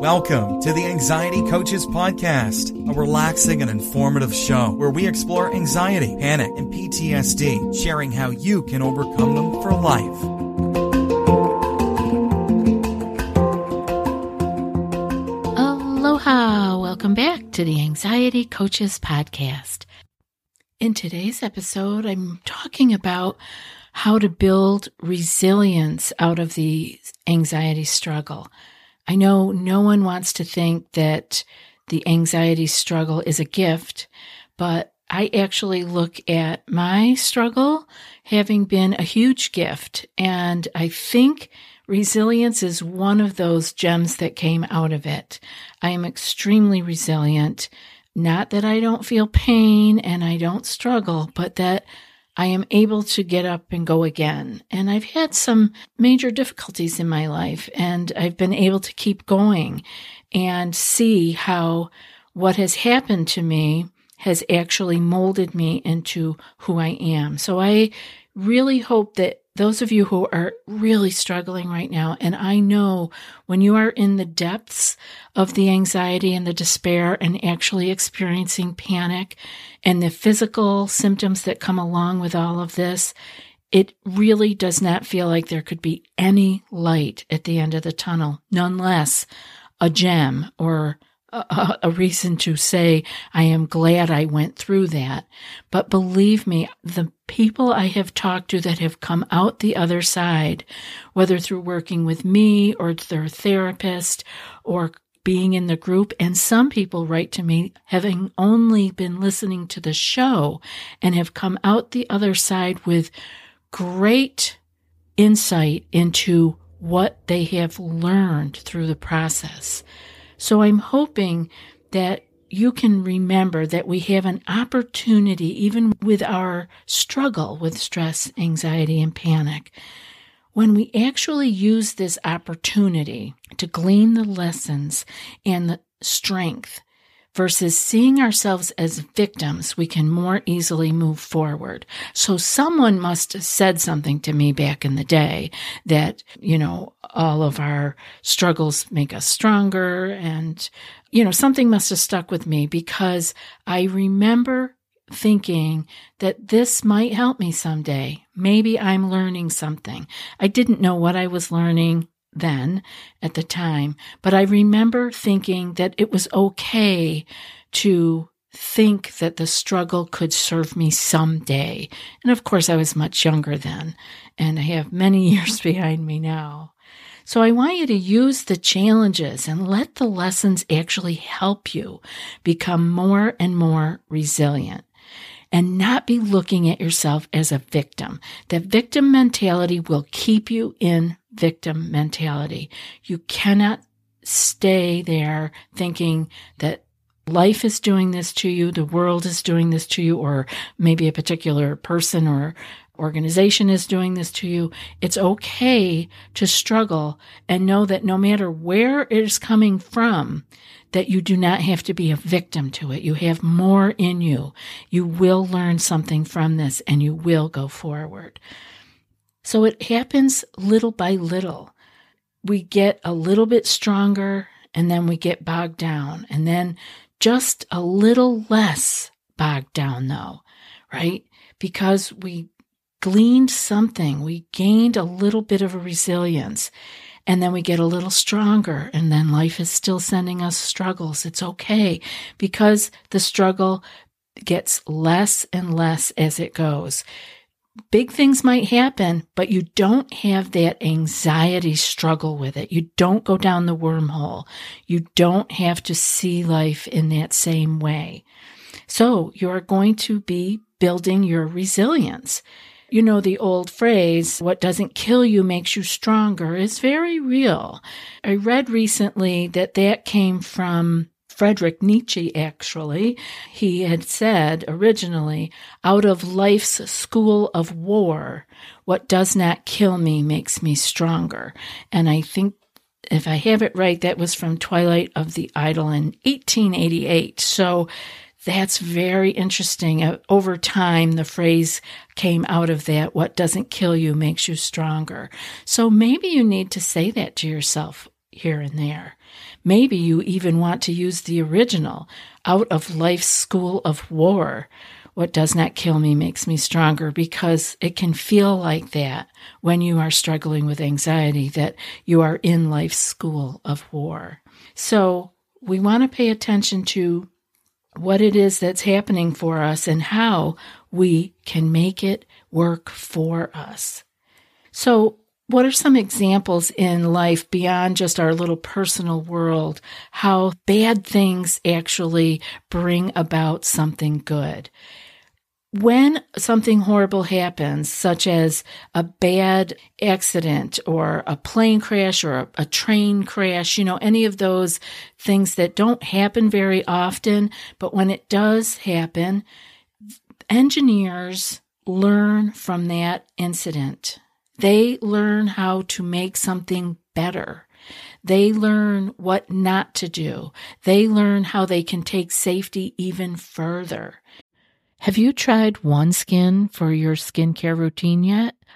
Welcome to the Anxiety Coaches Podcast, a relaxing and informative show where we explore anxiety, panic, and PTSD, sharing how you can overcome them for life. Aloha! Welcome back to the Anxiety Coaches Podcast. In today's episode, I'm talking about how to build resilience out of the anxiety struggle. I know no one wants to think that the anxiety struggle is a gift, but I actually look at my struggle having been a huge gift. And I think resilience is one of those gems that came out of it. I am extremely resilient. Not that I don't feel pain and I don't struggle, but that I am able to get up and go again. And I've had some major difficulties in my life, and I've been able to keep going and see how what has happened to me has actually molded me into who I am. So I really hope that those of you who are really struggling right now, and I know when you are in the depths of the anxiety and the despair and actually experiencing panic and the physical symptoms that come along with all of this, it really does not feel like there could be any light at the end of the tunnel, none less a gem or a, a, reason to say, I am glad I went through that. But believe me, the people I have talked to that have come out the other side, whether through working with me or their therapist or being in the group, and some people write to me having only been listening to the show and have come out the other side with great insight into what they have learned through the process. So I'm hoping that you can remember that we have an opportunity, even with our struggle with stress, anxiety, and panic, when we actually use this opportunity to glean the lessons and the strength versus seeing ourselves as victims, we can more easily move forward. So someone must have said something to me back in the day that, you know, all of our struggles make us stronger. And, you know, something must have stuck with me because I remember thinking that this might help me someday. Maybe I'm learning something. I didn't know what I was learning then at the time, but I remember thinking that it was okay to think that the struggle could serve me someday. And of course, I was much younger then, and I have many years behind me now. So I want you to use the challenges and let the lessons actually help you become more and more resilient and not be looking at yourself as a victim. That victim mentality will keep you in victim mentality. You cannot stay there thinking that life is doing this to you, the world is doing this to you, or maybe a particular person or organization is doing this to you. It's okay to struggle and know that no matter where it is coming from, that you do not have to be a victim to it. You have more in you. You will learn something from this and you will go forward. So it happens little by little. We get a little bit stronger and then we get bogged down and then just a little less bogged down though, right? Because we gleaned something. We gained a little bit of a resilience and then we get a little stronger and then life is still sending us struggles. It's okay because the struggle gets less and less as it goes. Big things might happen, but you don't have that anxiety struggle with it. You don't go down the wormhole. You don't have to see life in that same way. So you're going to be building your resilience. You know, the old phrase, what doesn't kill you makes you stronger, is very real. I read recently that that came from Friedrich Nietzsche, actually. He had said originally, out of life's school of war, what does not kill me makes me stronger. And I think if I have it right, that was from Twilight of the Idols in 1888. So that's very interesting. Uh, over time, the phrase came out of that what doesn't kill you makes you stronger. So maybe you need to say that to yourself here and there. Maybe you even want to use the original, Out of Life's School of War. What does not kill me makes me stronger because it can feel like that when you are struggling with anxiety, that you are in life's school of war. So we want to pay attention to what it is that's happening for us and how we can make it work for us. So, what are some examples in life beyond just our little personal world? How bad things actually bring about something good when something horrible happens, such as a bad accident or a plane crash or a, a, train crash, you know, any of those things that don't happen very often, but when it does happen, engineers learn from that incident. They learn how to make something better. They learn what not to do. They learn how they can take safety even further. Have you tried OneSkin for your skincare routine yet?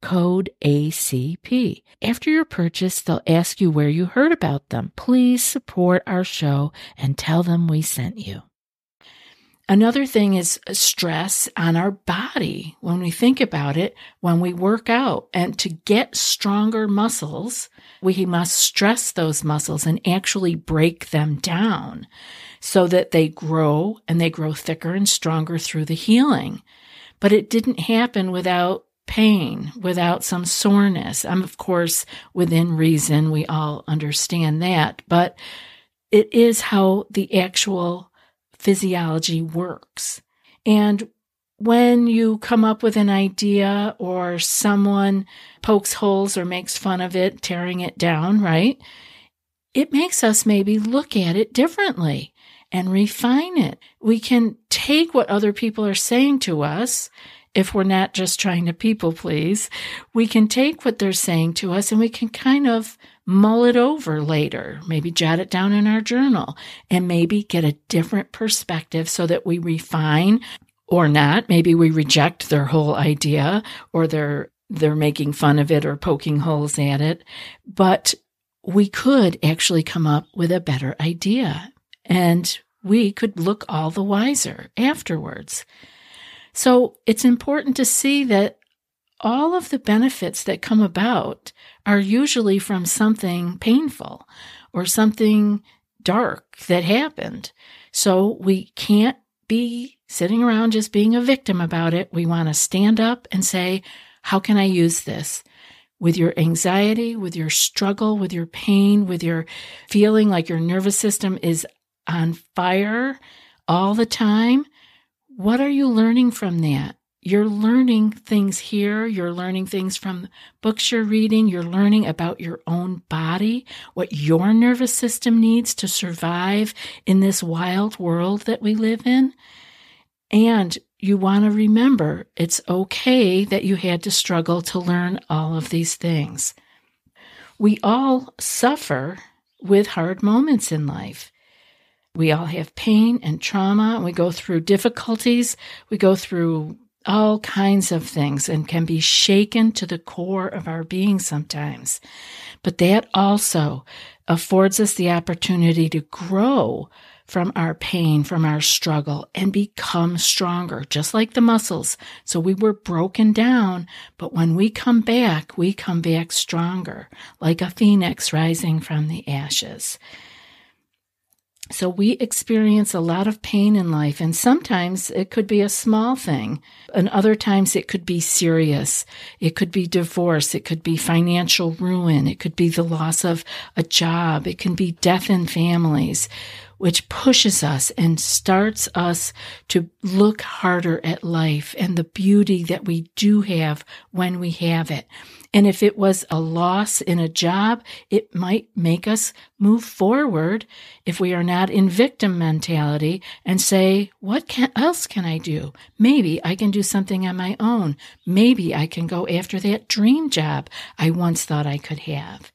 code ACP. After your purchase, they'll ask you where you heard about them. Please support our show and tell them we sent you. Another thing is stress on our body. When we think about it, when we work out and to get stronger muscles, we must stress those muscles and actually break them down so that they grow and they grow thicker and stronger through the healing. But it didn't happen without pain, without some soreness. I'm, of course, within reason. We all understand that, but it is how the actual physiology works. And when you come up with an idea or someone pokes holes or makes fun of it, tearing it down, right? It makes us maybe look at it differently and refine it. We can take what other people are saying to us if we're not just trying to people please, we can take what they're saying to us and we can kind of mull it over later, maybe jot it down in our journal, and maybe get a different perspective so that we refine or not. Maybe we reject their whole idea or they're they're making fun of it or poking holes at it, but we could actually come up with a better idea and we could look all the wiser afterwards. So it's important to see that all of the benefits that come about are usually from something painful or something dark that happened. So we can't be sitting around just being a victim about it. We want to stand up and say, how can I use this? With your anxiety, with your struggle, with your pain, with your feeling like your nervous system is on fire all the time, what are you learning from that? You're learning things here. You're learning things from books you're reading. You're learning about your own body, what your nervous system needs to survive in this wild world that we live in. And you want to remember it's okay that you had to struggle to learn all of these things. We all suffer with hard moments in life. We all have pain and trauma. And we go through difficulties. We go through all kinds of things and can be shaken to the core of our being sometimes. But that also affords us the opportunity to grow from our pain, from our struggle, and become stronger, just like the muscles. So we were broken down, but when we come back, we come back stronger, like a phoenix rising from the ashes. So we experience a lot of pain in life, and sometimes it could be a small thing, and other times it could be serious. It could be divorce, it could be financial ruin, it could be the loss of a job, it can be death in families which pushes us and starts us to look harder at life and the beauty that we do have when we have it. And if it was a loss in a job, it might make us move forward if we are not in victim mentality and say, what can, else can I do? Maybe I can do something on my own. Maybe I can go after that dream job I once thought I could have.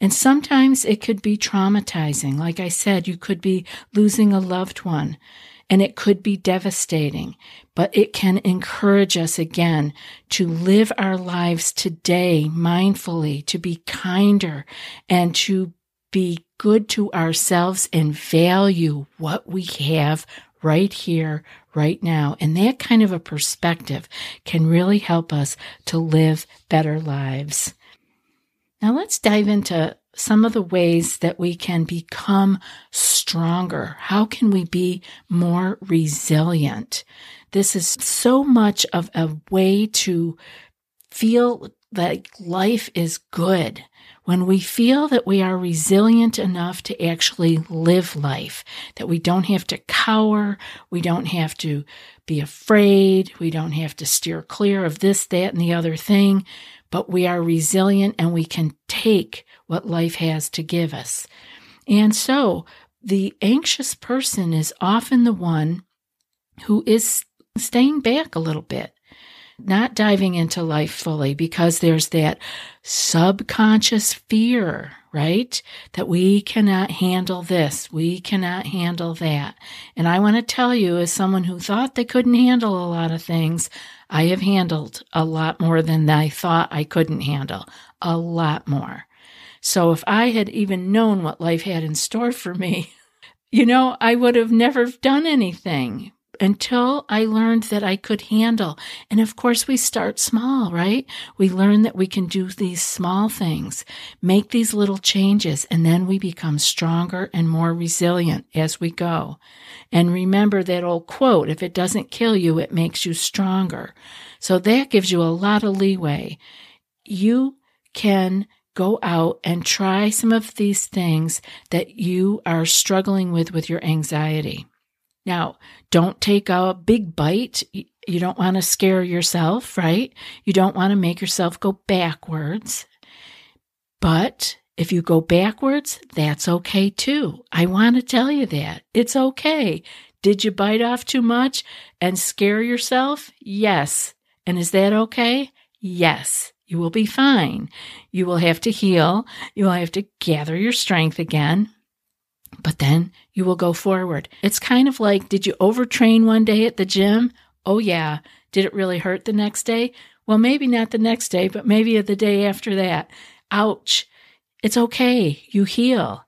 And sometimes it could be traumatizing. Like I said, you could be losing a loved one and it could be devastating, but it can encourage us again to live our lives today mindfully, to be kinder and to be good to ourselves and value what we have right here, right now. And that kind of a perspective can really help us to live better lives. Now let's dive into some of the ways that we can become stronger. How can we be more resilient? This is so much of a way to feel that life is good. When we feel that we are resilient enough to actually live life, that we don't have to cower, we don't have to be afraid, we don't have to steer clear of this, that, and the other thing, but we are resilient and we can take what life has to give us. And so the anxious person is often the one who is staying back a little bit, not diving into life fully because there's that subconscious fear, right? That we cannot handle this. We cannot handle that. And I want to tell you, as someone who thought they couldn't handle a lot of things, I have handled a lot more than I thought I couldn't handle. A lot more. So if I had even known what life had in store for me, you know, I would have never done anything until I learned that I could handle. And of course, we start small, right? We learn that we can do these small things, make these little changes, and then we become stronger and more resilient as we go. And remember that old quote, if it doesn't kill you, it makes you stronger. So that gives you a lot of leeway. You can go out and try some of these things that you are struggling with with your anxiety. Now, don't take a big bite. You don't want to scare yourself, right? You don't want to make yourself go backwards. But if you go backwards, that's okay too. I want to tell you that. It's okay. Did you bite off too much and scare yourself? Yes. And is that okay? Yes. You will be fine. You will have to heal. You will have to gather your strength again but then you will go forward. It's kind of like, did you overtrain one day at the gym? Oh, yeah. Did it really hurt the next day? Well, maybe not the next day, but maybe the day after that. Ouch. It's okay. You heal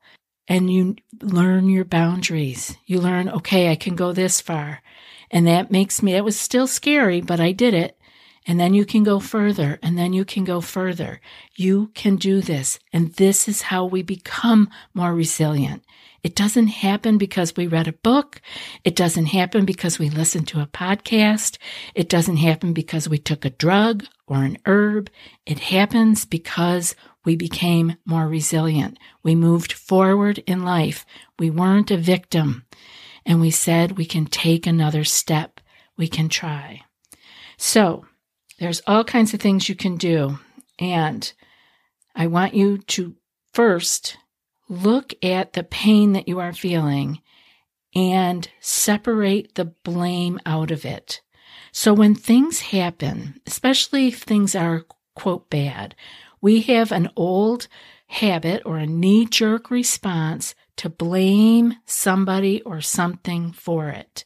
and you learn your boundaries. You learn, okay, I can go this far. And that makes me, it was still scary, but I did it. And then you can go further and then you can go further. You can do this. And this is how we become more resilient. It doesn't happen because we read a book. It doesn't happen because we listened to a podcast. It doesn't happen because we took a drug or an herb. It happens because we became more resilient. We moved forward in life. We weren't a victim. And we said we can take another step. We can try. So there's all kinds of things you can do. And I want you to first look at the pain that you are feeling and separate the blame out of it. So when things happen, especially if things are quote bad, we have an old habit or a knee jerk response to blame somebody or something for it.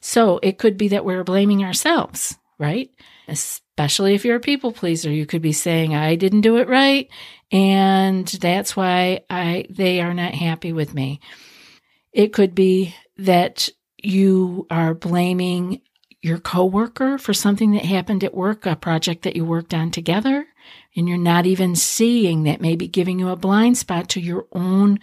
So it could be that we're blaming ourselves right? Especially if you're a people pleaser, you could be saying, I didn't do it right. And that's why I, they are not happy with me. It could be that you are blaming your coworker for something that happened at work, a project that you worked on together, and you're not even seeing that maybe giving you a blind spot to your own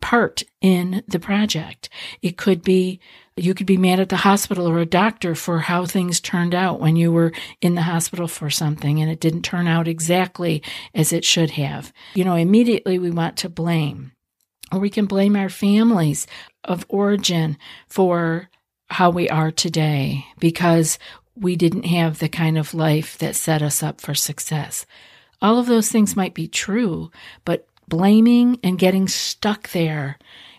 part in the project. It could be you could be mad at the hospital or a doctor for how things turned out when you were in the hospital for something and it didn't turn out exactly as it should have. You know, immediately we want to blame. Or we can blame our families of origin for how we are today because we didn't have the kind of life that set us up for success. All of those things might be true, but blaming and getting stuck there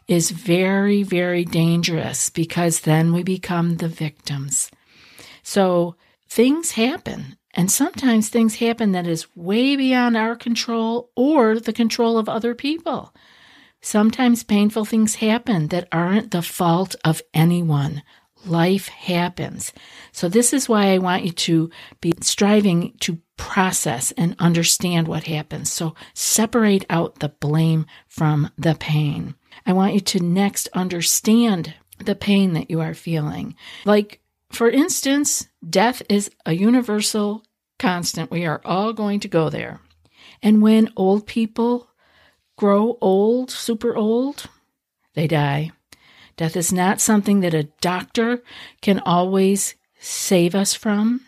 is very, very dangerous because then we become the victims. So things happen. And sometimes things happen that is way beyond our control or the control of other people. Sometimes painful things happen that aren't the fault of anyone. Life happens. So, this is why I want you to be striving to process and understand what happens. So, separate out the blame from the pain. I want you to next understand the pain that you are feeling. Like, for instance, death is a universal constant. We are all going to go there. And when old people grow old, super old, they die. Death is not something that a doctor can always save us from.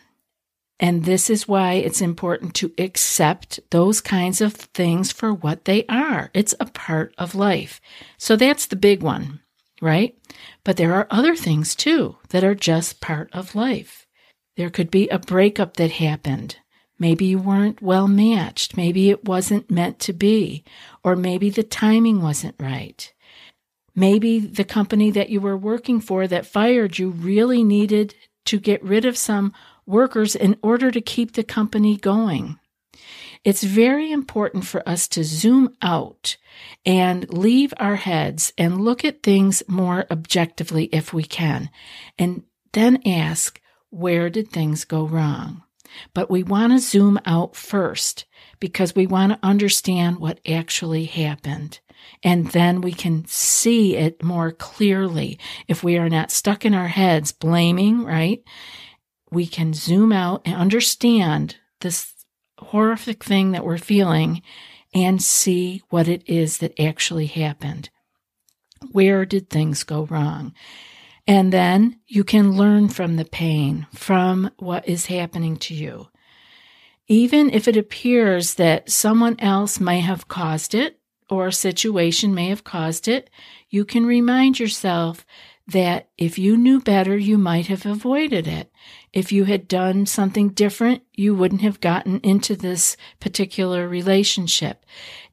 And this is why it's important to accept those kinds of things for what they are. It's a part of life. So that's the big one, right? But there are other things too that are just part of life. There could be a breakup that happened. Maybe you weren't well matched. Maybe it wasn't meant to be. Or maybe the timing wasn't right. Maybe the company that you were working for that fired you really needed to get rid of some workers in order to keep the company going. It's very important for us to zoom out and leave our heads and look at things more objectively if we can, and then ask, where did things go wrong? But we want to zoom out first because we want to understand what actually happened. And then we can see it more clearly. If we are not stuck in our heads blaming, right? We can zoom out and understand this horrific thing that we're feeling and see what it is that actually happened. Where did things go wrong? And then you can learn from the pain, from what is happening to you. Even if it appears that someone else may have caused it, or a situation may have caused it, you can remind yourself that if you knew better, you might have avoided it. If you had done something different, you wouldn't have gotten into this particular relationship.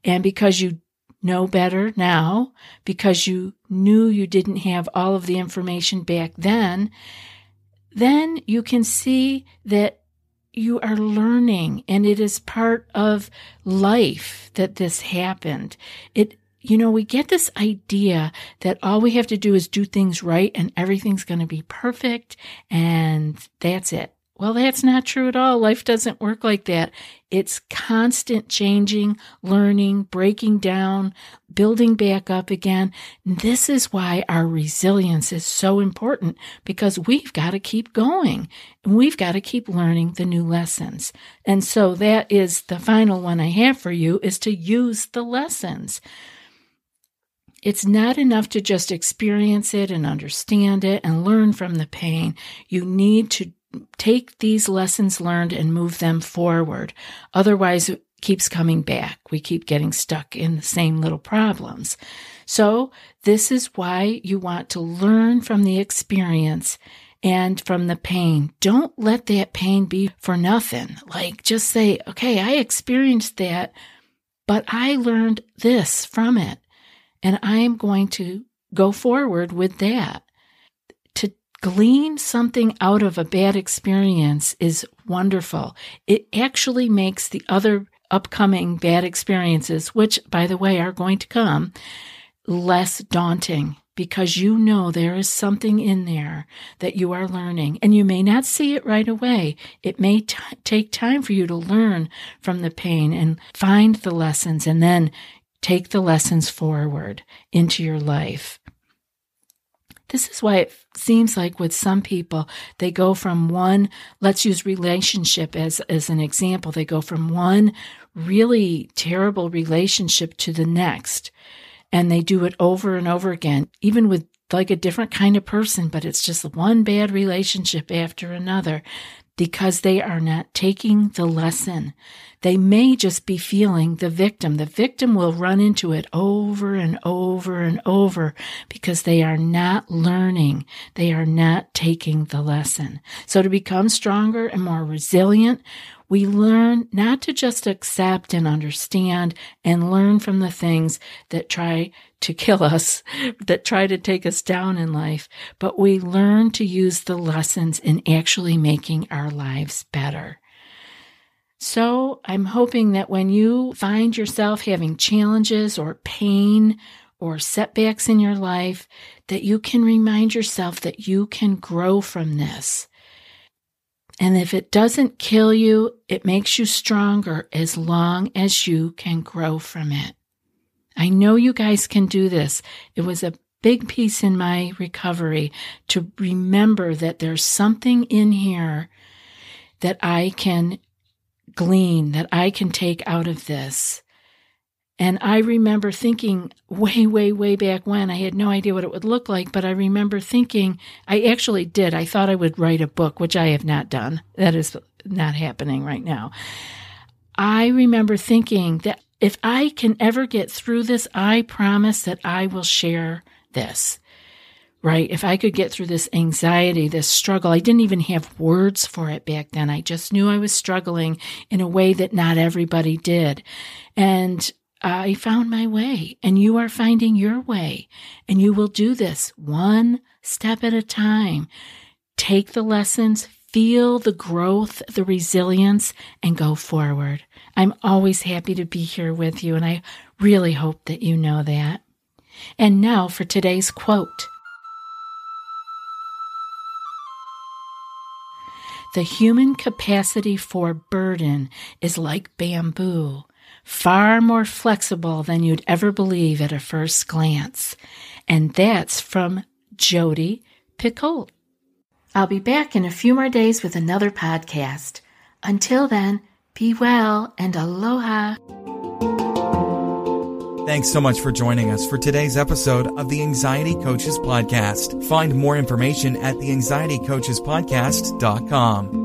And because you know better now, because you knew you didn't have all of the information back then, then you can see that you are learning and it is part of life that this happened. It, you know, we get this idea that all we have to do is do things right and everything's going to be perfect and that's it. Well, that's not true at all. Life doesn't work like that. It's constant changing, learning, breaking down, building back up again. This is why our resilience is so important because we've got to keep going and we've got to keep learning the new lessons. And so that is the final one I have for you is to use the lessons. It's not enough to just experience it and understand it and learn from the pain. You need to take these lessons learned and move them forward. Otherwise, it keeps coming back. We keep getting stuck in the same little problems. So, this is why you want to learn from the experience and from the pain. Don't let that pain be for nothing. Like, just say, okay, I experienced that, but I learned this from it, and I am going to go forward with that To glean something out of a bad experience is wonderful. It actually makes the other upcoming bad experiences, which, by the way, are going to come, less daunting because you know there is something in there that you are learning and you may not see it right away. It may t- take time for you to learn from the pain and find the lessons and then take the lessons forward into your life. This is why it seems like with some people, they go from one, let's use relationship as, as an example. They go from one really terrible relationship to the next. And they do it over and over again, even with like a different kind of person, but it's just one bad relationship after another because they are not taking the lesson. They may just be feeling the victim. The victim will run into it over and over and over because they are not learning. They are not taking the lesson. So to become stronger and more resilient, we learn not to just accept and understand and learn from the things that try to kill us, that try to take us down in life, but we learn to use the lessons in actually making our lives better. So I'm hoping that when you find yourself having challenges or pain or setbacks in your life, that you can remind yourself that you can grow from this and if it doesn't kill you, it makes you stronger as long as you can grow from it. I know you guys can do this. It was a big piece in my recovery to remember that there's something in here that I can glean, that I can take out of this. And I remember thinking way, way, way back when, I had no idea what it would look like, but I remember thinking, I actually did. I thought I would write a book, which I have not done. That is not happening right now. I remember thinking that if I can ever get through this, I promise that I will share this. Right? If I could get through this anxiety, this struggle, I didn't even have words for it back then. I just knew I was struggling in a way that not everybody did. And I found my way and you are finding your way and you will do this one step at a time. Take the lessons, feel the growth, the resilience, and go forward. I'm always happy to be here with you, and I really hope that you know that. And now for today's quote The human capacity for burden is like bamboo far more flexible than you'd ever believe at a first glance. And that's from Jodi Picoult. I'll be back in a few more days with another podcast. Until then, be well and aloha. Thanks so much for joining us for today's episode of the Anxiety Coaches Podcast. Find more information at the anxietycoachespodcast.com.